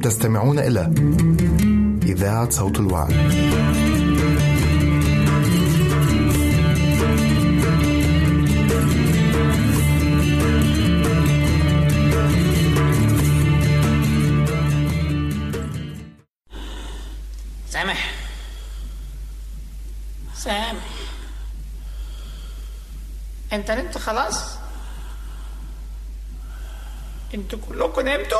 تستمعون إلى إذاعة صوت الوعد. سامح. سامح. انت نمت خلاص؟ أنتوا كلكم نمتوا؟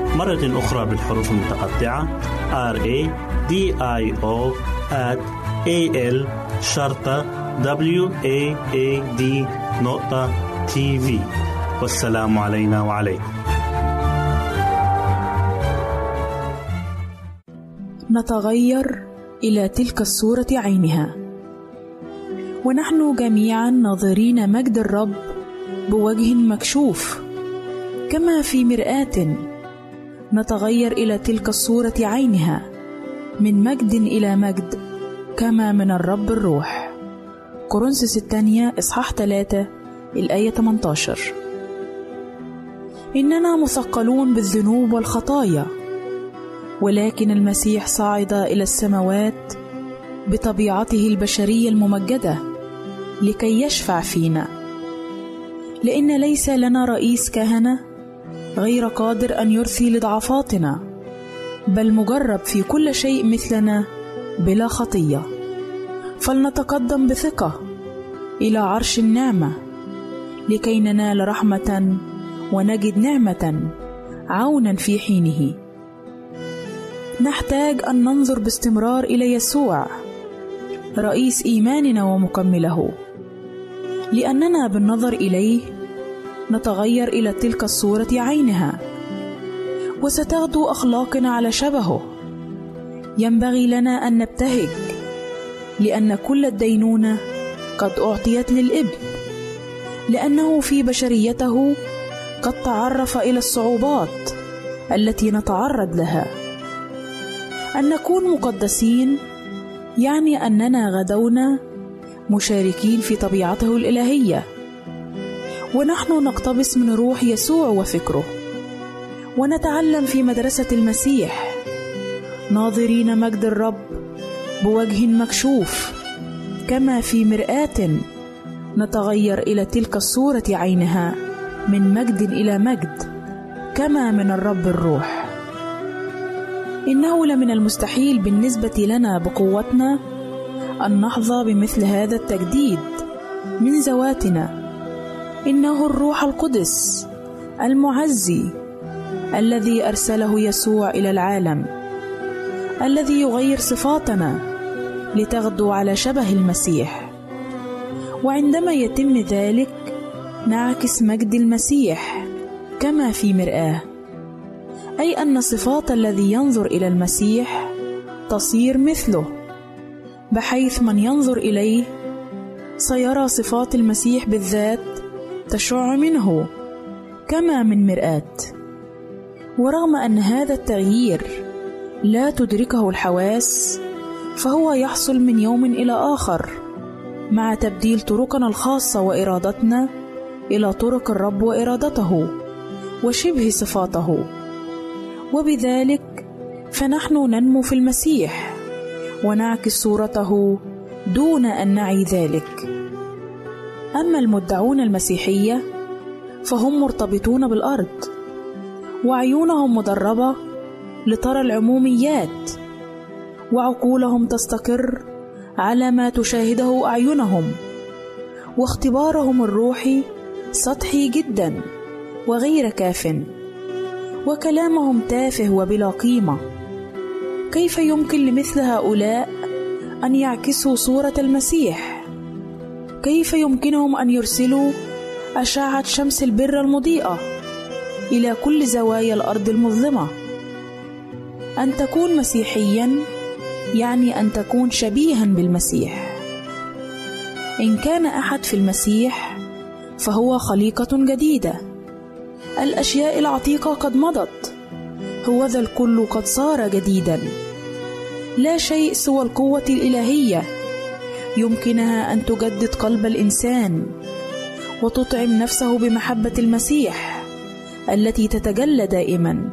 مرة أخرى بالحروف المتقطعة. R A D I O at A L شرطة W A A D نقطة تي في والسلام علينا وعليكم. نتغير إلى تلك الصورة عينها. ونحن جميعا ناظرين مجد الرب بوجه مكشوف كما في مرآة نتغير إلى تلك الصورة عينها من مجد إلى مجد كما من الرب الروح. كورنثوس الثانية إصحاح 3 الآية 18 إننا مثقلون بالذنوب والخطايا ولكن المسيح صعد إلى السماوات بطبيعته البشرية الممجدة لكي يشفع فينا. لأن ليس لنا رئيس كهنة غير قادر أن يرثي لضعفاتنا بل مجرب في كل شيء مثلنا بلا خطية. فلنتقدم بثقة إلى عرش النعمة لكي ننال رحمة ونجد نعمة عونا في حينه. نحتاج أن ننظر باستمرار إلى يسوع رئيس إيماننا ومكمله لأننا بالنظر إليه نتغير إلى تلك الصورة عينها. وستغدو أخلاقنا على شبهه. ينبغي لنا أن نبتهج لأن كل الدينونة قد أعطيت للإبن لأنه في بشريته قد تعرف إلى الصعوبات التي نتعرض لها. أن نكون مقدسين يعني أننا غدونا مشاركين في طبيعته الإلهية. ونحن نقتبس من روح يسوع وفكره. ونتعلم في مدرسة المسيح. ناظرين مجد الرب بوجه مكشوف كما في مرآة نتغير إلى تلك الصورة عينها من مجد إلى مجد كما من الرب الروح. إنه لمن المستحيل بالنسبة لنا بقوتنا أن نحظى بمثل هذا التجديد من ذواتنا. إنه الروح القدس المعزي الذي أرسله يسوع إلى العالم الذي يغير صفاتنا لتغدو على شبه المسيح. وعندما يتم ذلك نعكس مجد المسيح كما في مرآة. أي أن صفات الذي ينظر إلى المسيح تصير مثله بحيث من ينظر إليه سيرى صفات المسيح بالذات تشع منه كما من مرآة. ورغم أن هذا التغيير لا تدركه الحواس فهو يحصل من يوم إلى آخر مع تبديل طرقنا الخاصة وإرادتنا إلى طرق الرب وإرادته وشبه صفاته. وبذلك فنحن ننمو في المسيح ونعكس صورته دون أن نعي ذلك. أما المدعون المسيحية فهم مرتبطون بالأرض وعيونهم مدربة لترى العموميات وعقولهم تستقر على ما تشاهده أعينهم واختبارهم الروحي سطحي جدا وغير كاف وكلامهم تافه وبلا قيمة. كيف يمكن لمثل هؤلاء أن يعكسوا صورة المسيح؟ كيف يمكنهم أن يرسلوا أشعة شمس البر المضيئة إلى كل زوايا الأرض المظلمة؟ أن تكون مسيحيا يعني أن تكون شبيها بالمسيح. إن كان أحد في المسيح فهو خليقة جديدة. الأشياء العتيقة قد مضت. هو ذا الكل قد صار جديدا. لا شيء سوى القوة الإلهية. يمكنها أن تجدد قلب الإنسان وتطعم نفسه بمحبة المسيح التي تتجلى دائما.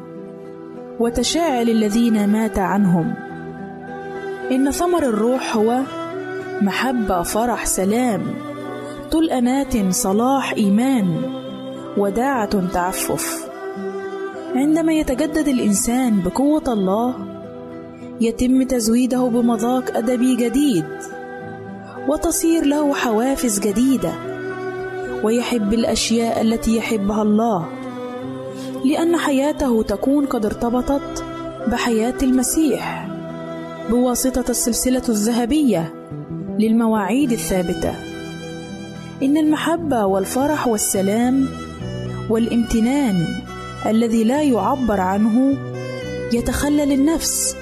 وتشاعل الذين مات عنهم. إن ثمر الروح هو محبة فرح سلام طول أنات صلاح إيمان وداعة تعفف. عندما يتجدد الإنسان بقوة الله يتم تزويده بمذاق أدبي جديد. وتصير له حوافز جديدة. ويحب الأشياء التي يحبها الله لأن حياته تكون قد ارتبطت بحياة المسيح بواسطة السلسلة الذهبية للمواعيد الثابتة. إن المحبة والفرح والسلام والامتنان الذي لا يعبر عنه يتخلل النفس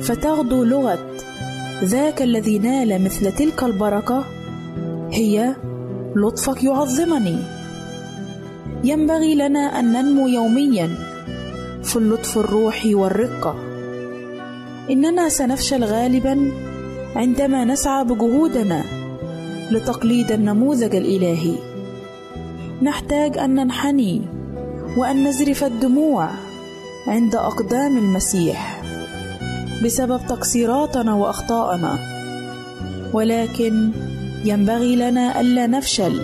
فتغدو لغة ذاك الذي نال مثل تلك البركة هي لطفك يعظمني. ينبغي لنا أن ننمو يوميا في اللطف الروحي والرقة. إننا سنفشل غالبا عندما نسعى بجهودنا لتقليد النموذج الإلهي. نحتاج أن ننحني وأن نزرف الدموع عند أقدام المسيح. بسبب تقصيراتنا واخطائنا ولكن ينبغي لنا ألا نفشل.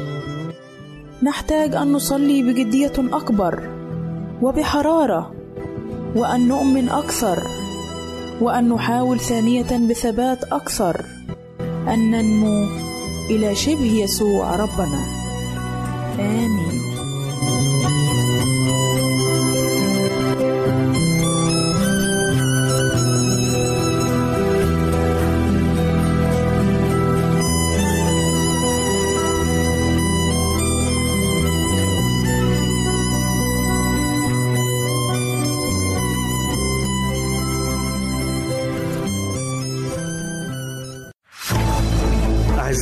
نحتاج أن نصلي بجدية أكبر وبحرارة وأن نؤمن أكثر وأن نحاول ثانية بثبات أكثر أن ننمو إلى شبه يسوع ربنا. آمين.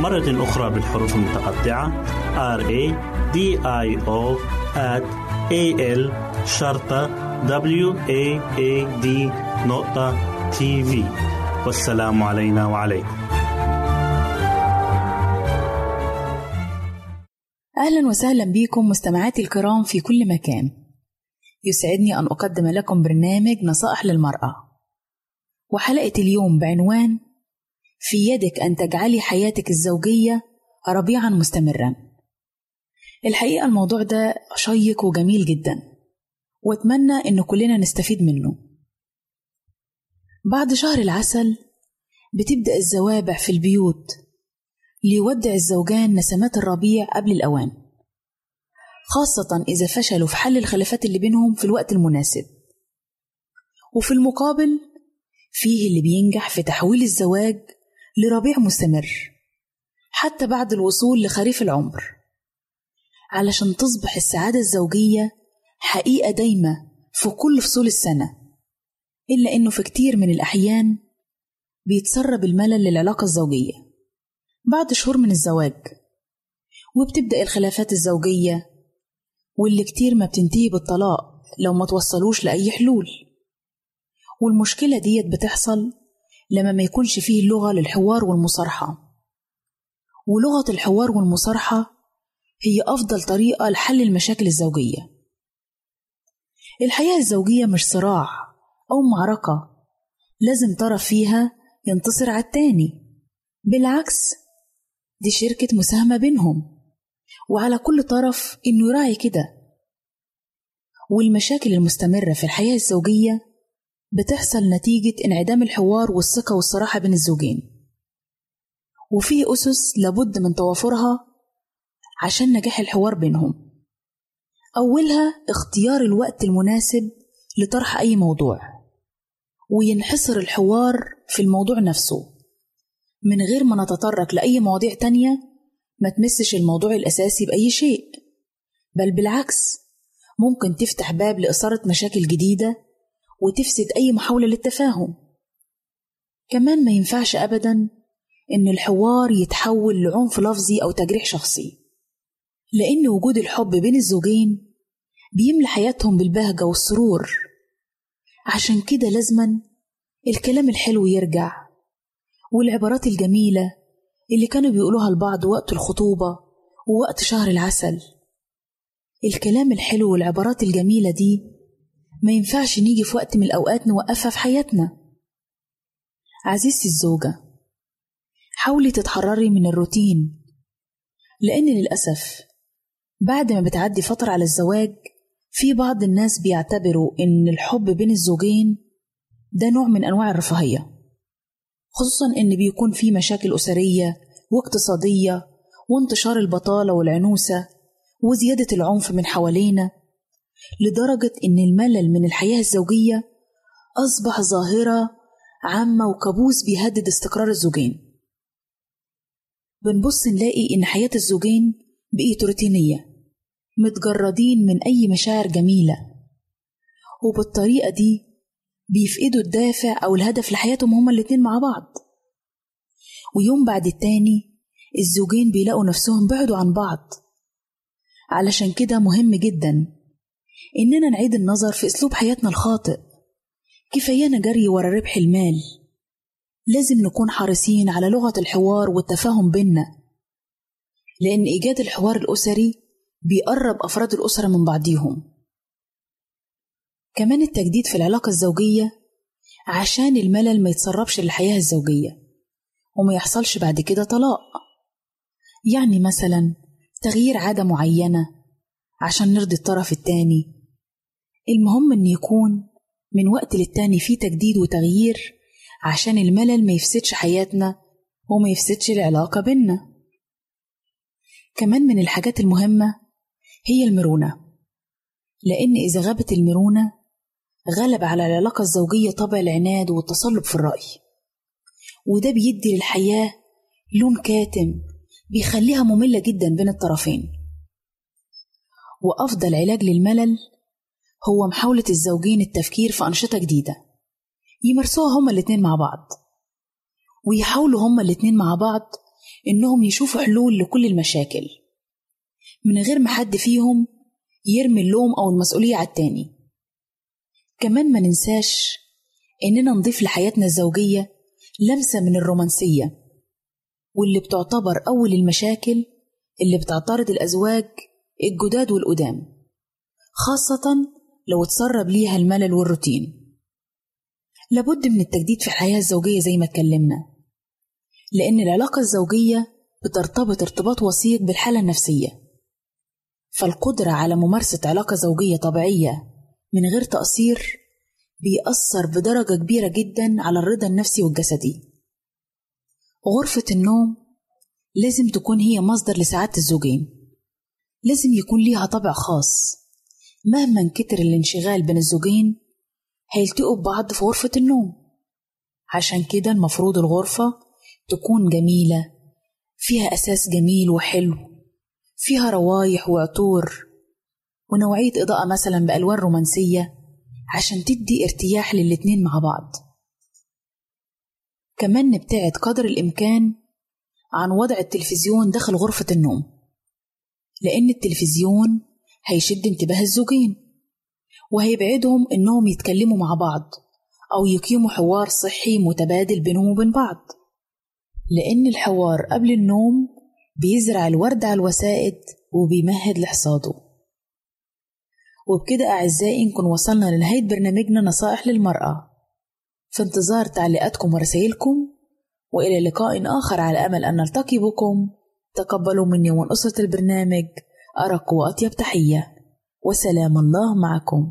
مرة أخرى بالحروف المتقطعة. R A D I O at A L شرطة W A A D نقطة تي في والسلام علينا وعليكم. أهلا وسهلا بكم مستمعاتي الكرام في كل مكان. يسعدني أن أقدم لكم برنامج نصائح للمرأة. وحلقة اليوم بعنوان في يدك أن تجعلي حياتك الزوجية ربيعا مستمرا. الحقيقة الموضوع ده شيق وجميل جدا وأتمنى إن كلنا نستفيد منه. بعد شهر العسل بتبدأ الزوابع في البيوت ليودع الزوجان نسمات الربيع قبل الأوان خاصة إذا فشلوا في حل الخلافات اللي بينهم في الوقت المناسب. وفي المقابل فيه اللي بينجح في تحويل الزواج لربيع مستمر حتى بعد الوصول لخريف العمر علشان تصبح السعادة الزوجية حقيقة دايمة في كل فصول السنة إلا إنه في كتير من الأحيان بيتسرب الملل للعلاقة الزوجية. بعد شهور من الزواج وبتبدأ الخلافات الزوجية واللي كتير ما بتنتهي بالطلاق لو ما توصلوش لأي حلول. والمشكلة ديت بتحصل لما ما يكونش فيه لغة للحوار والمصارحة. ولغة الحوار والمصارحة هي أفضل طريقة لحل المشاكل الزوجية. الحياة الزوجية مش صراع أو معركة لازم طرف فيها ينتصر على التاني. بالعكس دي شركة مساهمة بينهم. وعلى كل طرف إنه يراعي كده. والمشاكل المستمرة في الحياة الزوجية بتحصل نتيجة انعدام الحوار والثقة والصراحة بين الزوجين. وفي أسس لابد من توافرها عشان نجاح الحوار بينهم. أولها اختيار الوقت المناسب لطرح أي موضوع وينحصر الحوار في الموضوع نفسه من غير ما نتطرق لأي مواضيع تانية ما تمسش الموضوع الأساسي بأي شيء. بل بالعكس ممكن تفتح باب لإثارة مشاكل جديدة وتفسد أي محاولة للتفاهم. كمان ما ينفعش أبدا إن الحوار يتحول لعنف لفظي أو تجريح شخصي لأن وجود الحب بين الزوجين بيملى حياتهم بالبهجة والسرور. عشان كده لازما الكلام الحلو يرجع والعبارات الجميلة اللي كانوا بيقولوها لبعض وقت الخطوبة ووقت شهر العسل. الكلام الحلو والعبارات الجميلة دي ما ينفعش نيجي في وقت من الأوقات نوقفها في حياتنا. عزيزتي الزوجة حاولي تتحرري من الروتين لأن للأسف بعد ما بتعدي فترة على الزواج في بعض الناس بيعتبروا إن الحب بين الزوجين ده نوع من أنواع الرفاهية خصوصا إن بيكون في مشاكل أسرية واقتصادية وانتشار البطالة والعنوسة وزيادة العنف من حوالينا. لدرجة إن الملل من الحياة الزوجية أصبح ظاهرة عامة وكابوس بيهدد استقرار الزوجين. بنبص نلاقي إن حياة الزوجين بقيت روتينية متجردين من أي مشاعر جميلة وبالطريقة دي بيفقدوا الدافع أو الهدف لحياتهم هما الاتنين مع بعض. ويوم بعد التاني الزوجين بيلاقوا نفسهم بعدوا عن بعض. علشان كده مهم جدا إننا نعيد النظر في أسلوب حياتنا الخاطئ. كفايانا جري ورا ربح المال. لازم نكون حريصين على لغة الحوار والتفاهم بينا لأن إيجاد الحوار الأسري بيقرب أفراد الأسرة من بعضيهم. كمان التجديد في العلاقة الزوجية عشان الملل ما يتسربش للحياة الزوجية وما يحصلش بعد كده طلاق. يعني مثلا تغيير عادة معينة عشان نرضي الطرف التاني المهم إن يكون من وقت للتاني في تجديد وتغيير عشان الملل ما يفسدش حياتنا وما يفسدش العلاقة بينا. كمان من الحاجات المهمة هي المرونة لأن إذا غابت المرونة غلب على العلاقة الزوجية طبع العناد والتصلب في الرأي وده بيدي للحياة لون كاتم بيخليها مملة جدا بين الطرفين. وأفضل علاج للملل هو محاولة الزوجين التفكير في أنشطة جديدة. يمارسوها هما الاتنين مع بعض. ويحاولوا هما الاتنين مع بعض إنهم يشوفوا حلول لكل المشاكل. من غير ما حد فيهم يرمي اللوم أو المسؤولية على التاني. كمان ما ننساش إننا نضيف لحياتنا الزوجية لمسة من الرومانسية واللي بتعتبر أول المشاكل اللي بتعترض الأزواج الجداد والقدام خاصة لو اتسرب ليها الملل والروتين. لابد من التجديد في الحياة الزوجية زي ما اتكلمنا لأن العلاقة الزوجية بترتبط ارتباط وثيق بالحالة النفسية. فالقدرة على ممارسة علاقة زوجية طبيعية من غير تقصير بيأثر بدرجة كبيرة جدا على الرضا النفسي والجسدي. غرفة النوم لازم تكون هي مصدر لسعادة الزوجين لازم يكون ليها طابع خاص. مهما كتر الانشغال بين الزوجين هيلتقوا ببعض في غرفة النوم. عشان كده المفروض الغرفة تكون جميلة فيها أساس جميل وحلو فيها روايح وعطور ونوعية إضاءة مثلا بألوان رومانسية عشان تدي ارتياح للاتنين مع بعض. كمان نبتعد قدر الإمكان عن وضع التلفزيون داخل غرفة النوم لأن التلفزيون هيشد انتباه الزوجين. وهيبعدهم إنهم يتكلموا مع بعض أو يقيموا حوار صحي متبادل بينهم وبين بعض. لأن الحوار قبل النوم بيزرع الورد على الوسائد وبيمهد لحصاده. وبكده أعزائي نكون وصلنا لنهاية برنامجنا نصائح للمرأة. في انتظار تعليقاتكم ورسائلكم وإلى لقاء آخر على أمل أن نلتقي بكم. تقبلوا مني ومن أسرة البرنامج. أرق وأطيب تحية. وسلام الله معكم.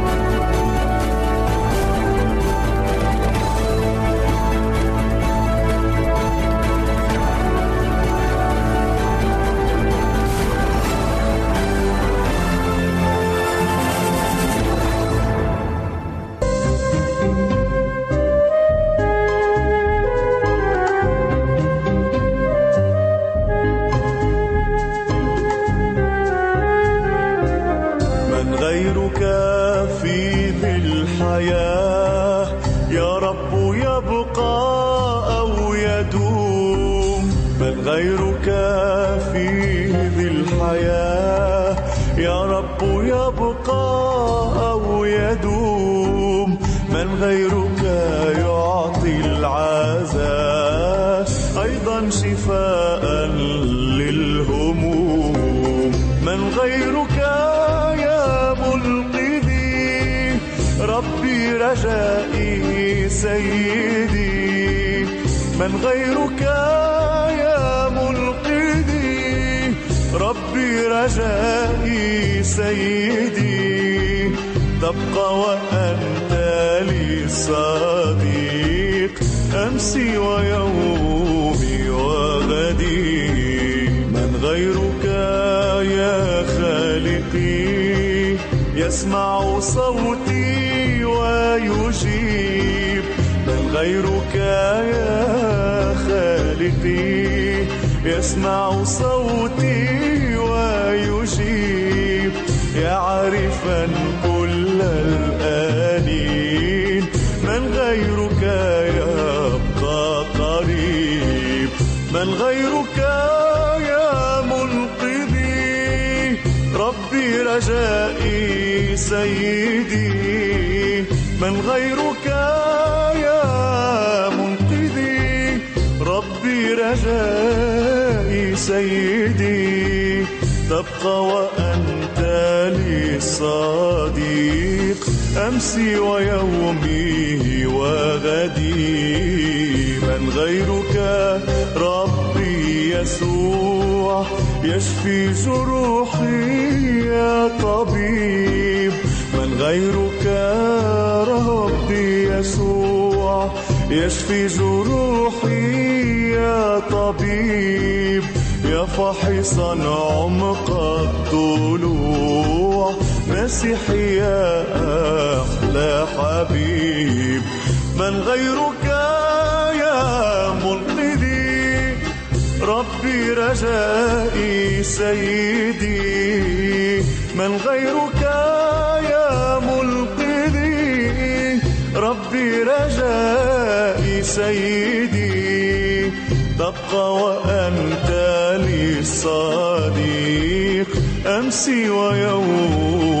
رجائي سيدي تبقى وأنت لي صديق أمسي ويومي وغدي. من غيرك يا خالقي يسمع صوتي ويجيب. من غيرك يا خالقي يسمع صوتي سيدي من غيرك يا منقذي. ربي رجائي سيدي تبقى وأنت لي صديق. أمسي ويومي وغدي. من غيرك ربي يسوع يشفي جروحي يا طبيب. غيرك ربي يسوع يشفي جروحي يا طبيب يا فاحصا عمق الضلوع مسيحي يا أحلى حبيب. من غيرك يا منقذي ربي رجائي سيدي. من غيرك منقذي ربي رجائي سيدي. تبقى وأنت لي صديق أمسي ويومي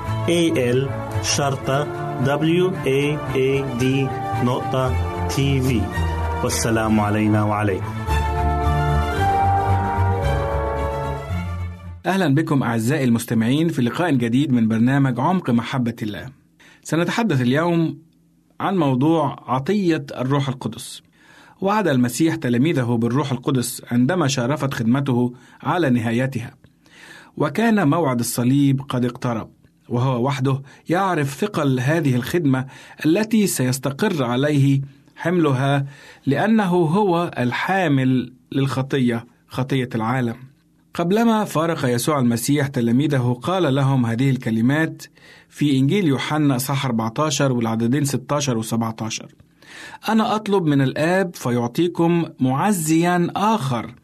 A L شرطة W A A D نقطة تي في والسلام علينا وعليكم أهلا بكم أعزائي المستمعين في لقاء جديد من برنامج عمق محبة الله. سنتحدث اليوم عن موضوع عطية الروح القدس. وعد المسيح تلاميذه بالروح القدس عندما شارفت خدمته على نهايتها. وكان موعد الصليب قد اقترب، وهو وحده يعرف ثقل هذه الخدمة التي سيستقر عليه حملها لأنه هو الحامل للخطية، خطية العالم. قبلما فارق يسوع المسيح تلاميذه قال لهم هذه الكلمات في إنجيل يوحنا صح 14 والعددين 16 و 17 أنا أطلب من الآب فيعطيكم معزيا آخر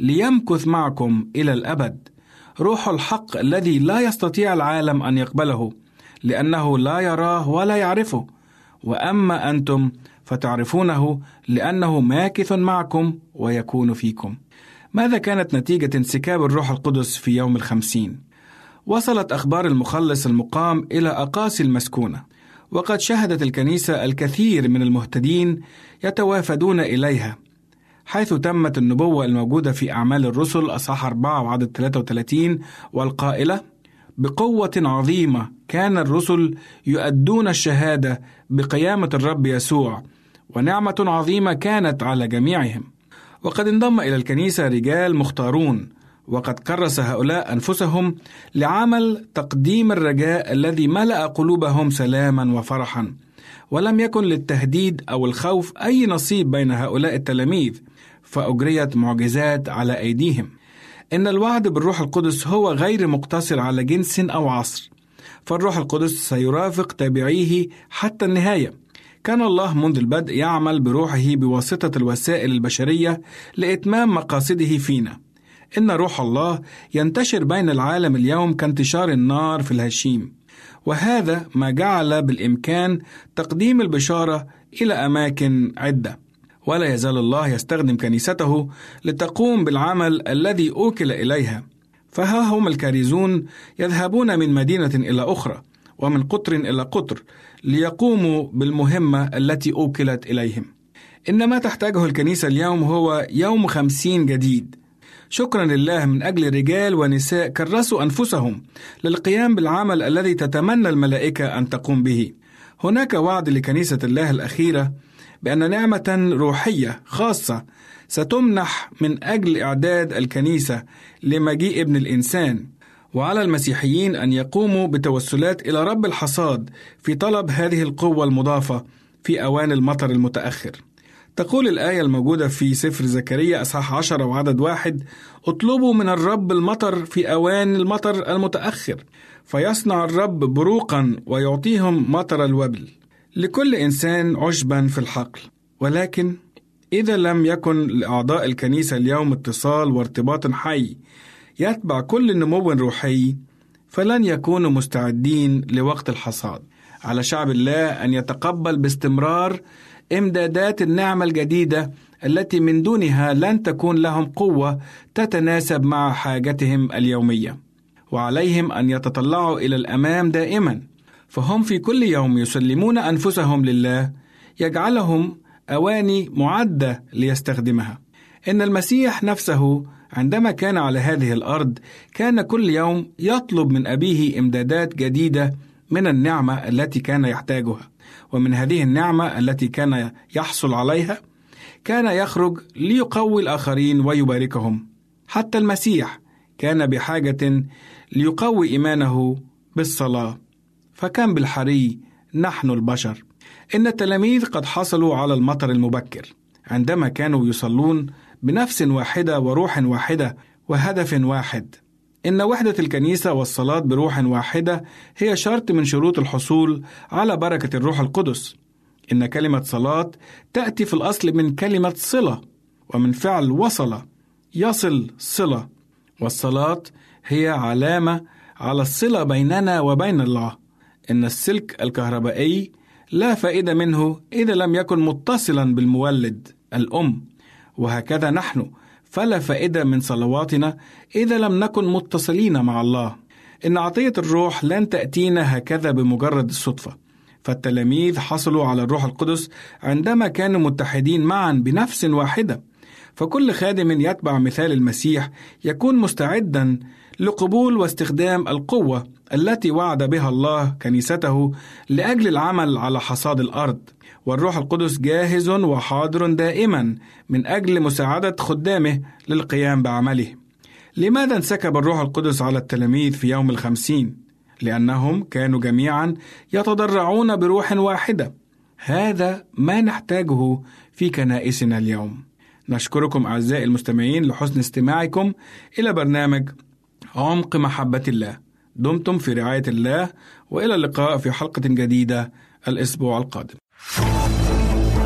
ليمكث معكم إلى الأبد روح الحق الذي لا يستطيع العالم أن يقبله لأنه لا يراه ولا يعرفه. وأما أنتم فتعرفونه لأنه ماكث معكم ويكون فيكم. ماذا كانت نتيجة انسكاب الروح القدس في يوم الخمسين؟ وصلت أخبار المخلص المقام إلى أقاصي المسكونة، وقد شهدت الكنيسة الكثير من المهتدين يتوافدون إليها، حيث تمت النبوة الموجودة في أعمال الرسل أصحاح 4 وعدد 33 والقائلة: بقوة عظيمة كان الرسل يؤدون الشهادة بقيامة الرب يسوع، ونعمة عظيمة كانت على جميعهم. وقد انضم إلى الكنيسة رجال مختارون وقد كرس هؤلاء أنفسهم لعمل تقديم الرجاء الذي ملأ قلوبهم سلاما وفرحا ولم يكن للتهديد أو الخوف أي نصيب بين هؤلاء التلاميذ فأجريت معجزات على أيديهم إن الوعد بالروح القدس هو غير مقتصر على جنس أو عصر فالروح القدس سيرافق تابعيه حتى النهاية كان الله منذ البدء يعمل بروحه بواسطة الوسائل البشرية لإتمام مقاصده فينا. إن روح الله ينتشر بين العالم اليوم كانتشار النار في الهشيم. وهذا ما جعل بالإمكان تقديم البشارة إلى أماكن عدة. ولا يزال الله يستخدم كنيسته لتقوم بالعمل الذي أوكل إليها. فها هم الكارزون يذهبون من مدينة إلى أخرى ومن قطر إلى قطر ليقوموا بالمهمة التي أوكلت إليهم. إن ما تحتاجه الكنيسة اليوم هو يوم خمسين جديد. شكرا لله من أجل رجال ونساء كرسوا أنفسهم للقيام بالعمل الذي تتمنى الملائكة أن تقوم به. هناك وعد لكنيسة الله الأخيرة بأن نعمة روحية خاصة ستمنح من أجل إعداد الكنيسة لمجيء ابن الإنسان وعلى المسيحيين أن يقوموا بتوسلات إلى رب الحصاد في طلب هذه القوة المضافة في أوان المطر المتأخر. تقول الآية الموجودة في سفر زكريا أصحاح عشرة وعدد واحد: اطلبوا من الرب المطر في أوان المطر المتأخر، فيصنع الرب بروقا ويعطيهم مطر الوبل. لكل إنسان عشبا في الحقل، ولكن إذا لم يكن لأعضاء الكنيسة اليوم اتصال وارتباط حي يتبع كل نمو روحي فلن يكونوا مستعدين لوقت الحصاد. على شعب الله أن يتقبل باستمرار إمدادات النعمة الجديدة التي من دونها لن تكون لهم قوة تتناسب مع حاجتهم اليومية وعليهم أن يتطلعوا إلى الأمام دائما. فهم في كل يوم يسلمون أنفسهم لله يجعلهم أواني معدة ليستخدمها. إن المسيح نفسه عندما كان على هذه الأرض كان كل يوم يطلب من أبيه إمدادات جديدة من النعمة التي كان يحتاجها. ومن هذه النعمة التي كان يحصل عليها كان يخرج ليقوي الآخرين ويباركهم. حتى المسيح كان بحاجة ليقوي إيمانه بالصلاة. فكان بالحري نحن البشر إن التلاميذ قد حصلوا على المطر المبكر عندما كانوا يصلون بنفس واحدة وروح واحدة وهدف واحد إن وحدة الكنيسة والصلاة بروح واحدة هي شرط من شروط الحصول على بركة الروح القدس. إن كلمة صلاة تأتي في الأصل من كلمة صلة ومن فعل وصل يصل صلة والصلاة هي علامة على الصلة بيننا وبين الله. إن السلك الكهربائي لا فائدة منه إذا لم يكن متصلا بالمولد الأم وهكذا نحن فلا فائدة من صلواتنا إذا لم نكن متصلين مع الله. إن عطية الروح لن تأتينا هكذا بمجرد الصدفة. فالتلاميذ حصلوا على الروح القدس عندما كانوا متحدين معا بنفس واحدة. فكل خادم يتبع مثال المسيح يكون مستعدا لقبول واستخدام القوة التي وعد بها الله كنيسته لأجل العمل على حصاد الأرض. والروح القدس جاهز وحاضر دائما من أجل مساعدة خدامه للقيام بعمله لماذا انسكب الروح القدس على التلاميذ في يوم الخمسين؟ لأنهم كانوا جميعا يتضرعون بروح واحدة هذا ما نحتاجه في كنائسنا اليوم نشكركم أعزائي المستمعين لحسن استماعكم إلى برنامج عمق محبة الله. دمتم في رعاية الله وإلى اللقاء في حلقة جديدة الأسبوع القادم.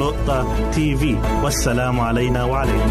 www.al-waad.tv والسلام علينا وعليكم.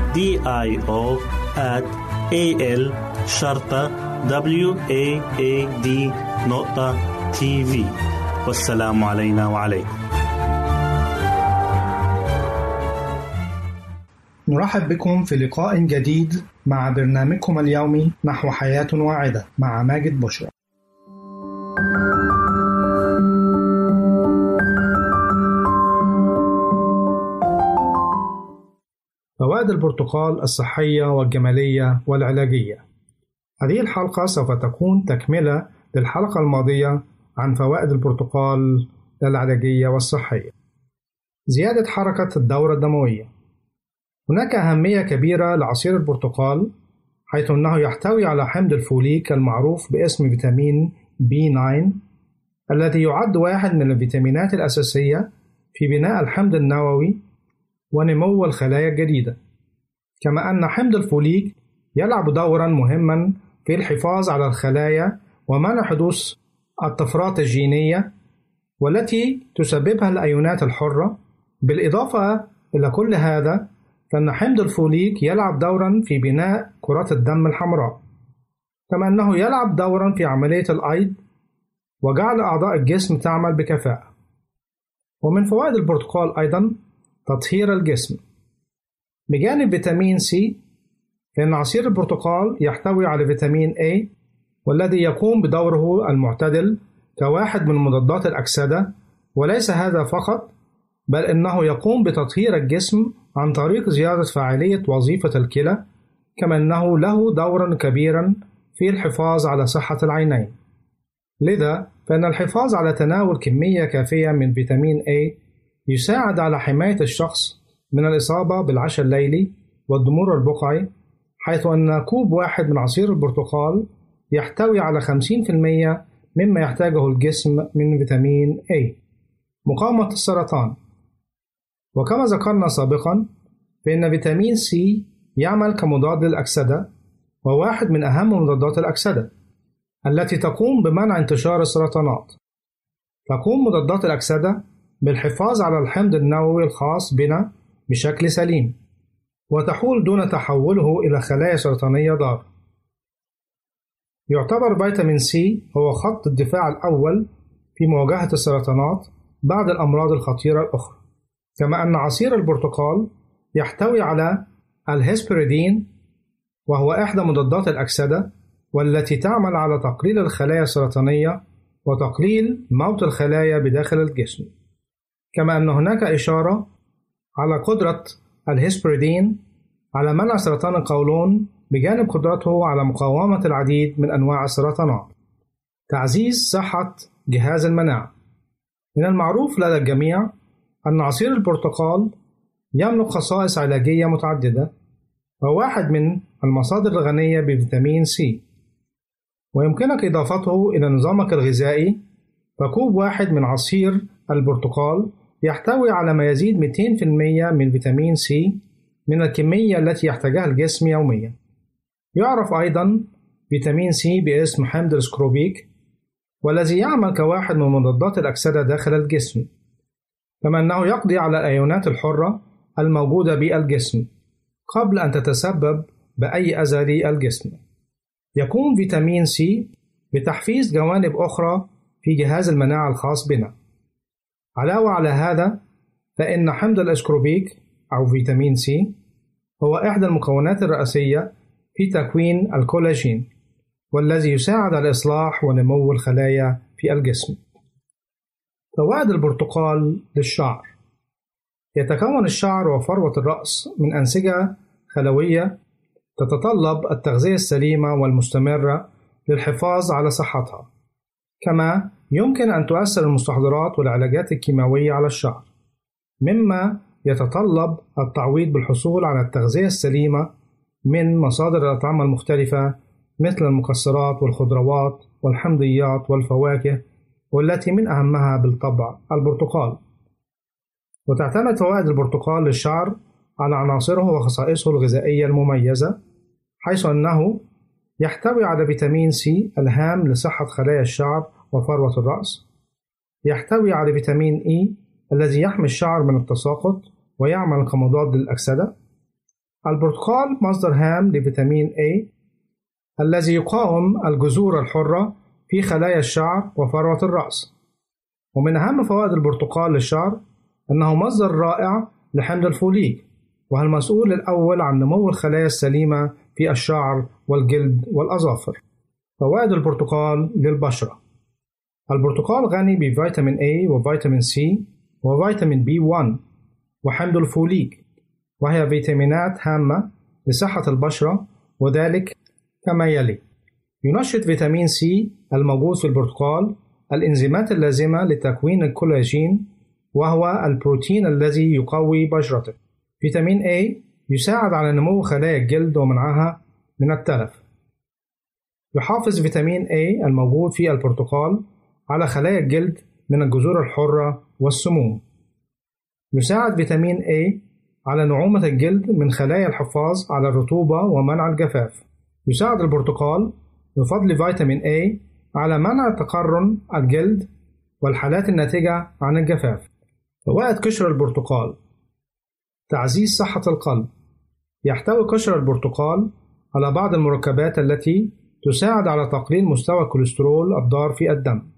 D I O at A L شرطة W A A D نقطة تي في والسلام علينا وعليكم. نرحب بكم في لقاء جديد مع برنامجكم اليومي نحو حياة واعدة مع ماجد بشرى. فوائد البرتقال الصحية والجمالية والعلاجية. هذه الحلقة سوف تكون تكملة للحلقة الماضية عن فوائد البرتقال العلاجية والصحية. زيادة حركة الدورة الدموية. هناك أهمية كبيرة لعصير البرتقال حيث أنه يحتوي على حمض الفوليك المعروف باسم فيتامين B9 الذي يعد واحد من الفيتامينات الأساسية في بناء الحمض النووي ونمو الخلايا الجديدة كما أن حمض الفوليك يلعب دورا مهما في الحفاظ على الخلايا ومنع حدوث الطفرات الجينية والتي تسببها الأيونات الحرة. بالإضافة إلى كل هذا فإن حمض الفوليك يلعب دورا في بناء كرات الدم الحمراء. كما أنه يلعب دورا في عملية الأيض وجعل أعضاء الجسم تعمل بكفاءة. ومن فوائد البرتقال أيضا تطهير الجسم. بجانب فيتامين سي فإن عصير البرتقال يحتوي على فيتامين A والذي يقوم بدوره المعتدل كواحد من مضادات الأكسدة. وليس هذا فقط بل إنه يقوم بتطهير الجسم عن طريق زيادة فاعلية وظيفة الكلى كما أنه له دورا كبيرا في الحفاظ على صحة العينين. لذا فإن الحفاظ على تناول كمية كافية من فيتامين A يساعد على حماية الشخص من الإصابة بالعشاء الليلي والضمور البقعي حيث أن كوب واحد من عصير البرتقال يحتوي على 50% مما يحتاجه الجسم من فيتامين A. مقاومة السرطان. وكما ذكرنا سابقا فإن فيتامين C يعمل كمضاد للأكسدة وواحد من أهم مضادات الأكسدة التي تقوم بمنع انتشار السرطانات. تقوم مضادات الأكسدة بالحفاظ على الحمض النووي الخاص بنا بشكل سليم وتحول دون تحوله إلى خلايا سرطانية ضارة. يعتبر فيتامين سي هو خط الدفاع الأول في مواجهة السرطانات بعد الأمراض الخطيرة الأخرى، كما أن عصير البرتقال يحتوي على الهسبريدين وهو إحدى مضادات الأكسدة والتي تعمل على تقليل الخلايا السرطانية وتقليل موت الخلايا بداخل الجسم. كما أن هناك إشارة على قدرة الهسبريدين على منع سرطان القولون بجانب قدرته على مقاومة العديد من أنواع السرطانات. تعزيز صحة جهاز المناعة من المعروف لدى الجميع أن عصير البرتقال يملك خصائص علاجية متعددة وهو واحد من المصادر الغنية بفيتامين سي ويمكنك إضافته إلى نظامك الغذائي فكوب واحد من عصير البرتقال يحتوي على ما يزيد 200% من فيتامين سي من الكمية التي يحتاجها الجسم يوميا. يعرف أيضا فيتامين سي باسم حمض الأسكروبيك والذي يعمل كواحد من مضادات الأكسدة داخل الجسم كما أنه يقضي على الأيونات الحرة الموجودة بالجسم قبل أن تتسبب بأي أذى للجسم يقوم فيتامين سي بتحفيز جوانب أخرى في جهاز المناعة الخاص بنا. علاوة على هذا فإن حمض الأسكروبيك أو فيتامين سي هو إحدى المكونات الرئيسية في تكوين الكولاجين والذي يساعد على إصلاح ونمو الخلايا في الجسم. فوائد البرتقال للشعر. يتكون الشعر وفروة الرأس من أنسجة خلوية تتطلب التغذية السليمة والمستمرة للحفاظ على صحتها كما يمكن أن تؤثر المستحضرات والعلاجات الكيماوية على الشعر مما يتطلب التعويض بالحصول على التغذية السليمة من مصادر الأطعمة المختلفة مثل المكسرات والخضروات والحمضيات والفواكه والتي من أهمها بالطبع البرتقال. وتعتمد فوائد البرتقال للشعر على عناصره وخصائصه الغذائية المميزة حيث أنه يحتوي على فيتامين سي ألهام لصحة خلايا الشعر وفروة الرأس يحتوي على فيتامين إي الذي يحمي الشعر من التساقط ويعمل كمضاد للأكسدة. البرتقال مصدر هام لفيتامين A الذي يقاوم الجذور الحرة في خلايا الشعر وفروة الرأس. ومن أهم فوائد البرتقال للشعر أنه مصدر رائع لحمض الفوليك وهو المسؤول الأول عن نمو الخلايا السليمة في الشعر والجلد والأظافر. فوائد البرتقال للبشرة. البرتقال غني بفيتامين A وفيتامين C وفيتامين B1 وحمض الفوليك وهي فيتامينات هامة لصحة البشرة وذلك كما يلي. ينشط فيتامين سي الموجود في البرتقال الإنزيمات اللازمة لتكوين الكولاجين وهو البروتين الذي يقوي بشرتك فيتامين A يساعد على نمو خلايا الجلد ومنعها من التلف. يحافظ فيتامين A الموجود في البرتقال على خلايا الجلد من الجذور الحرة والسموم. يساعد فيتامين A على نعومة الجلد من خلايا الحفاظ على الرطوبة ومنع الجفاف. يساعد البرتقال بفضل فيتامين A على منع تقرن الجلد والحالات الناتجة عن الجفاف. فوائد قشر البرتقال تعزيز صحة القلب. يحتوي قشر البرتقال على بعض المركبات التي تساعد على تقليل مستوى الكوليسترول الضار في الدم.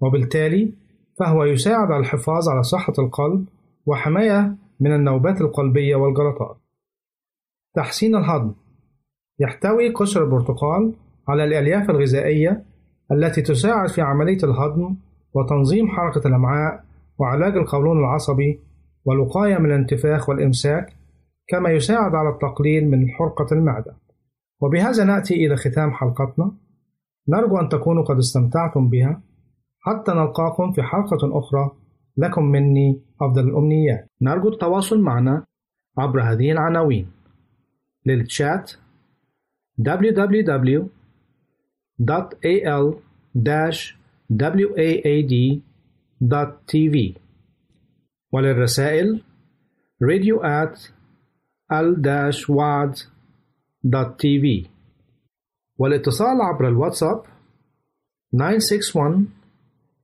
وبالتالي فهو يساعد على الحفاظ على صحة القلب وحماية من النوبات القلبية والجلطات. تحسين الهضم يحتوي قشر البرتقال على الألياف الغذائية التي تساعد في عملية الهضم وتنظيم حركة الأمعاء وعلاج القولون العصبي والوقاية من الانتفاخ والإمساك كما يساعد على التقليل من حرقة المعدة. وبهذا نأتي إلى ختام حلقتنا. نرجو أن تكونوا قد استمتعتم بها. حتى نلقاكم في حلقة أخرى لكم مني أفضل الأمنيات. نرجو التواصل معنا عبر هذه العناوين. للتشات www.al-waad.tv وللرسائل radio at al-waad.tv والاتصال عبر الواتساب 961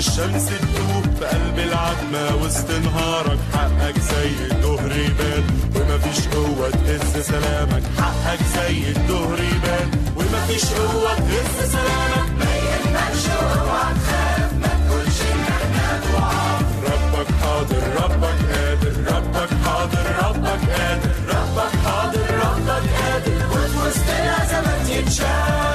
الشمس تدوب في قلب العتمة وسط نهارك. حقك زي الظهر يبان. ومفيش قوة تهز سلامك. حقك زي الظهر يبان. ومفيش قوة تهز سلامك. ما يهمكش اوعى تخاف ما تقولش ان إحنا ضعاف ربك حاضر ربك قادر ربك حاضر ربك قادر. ربك حاضر ربك قادر. وفي وسط الازمات يتشاف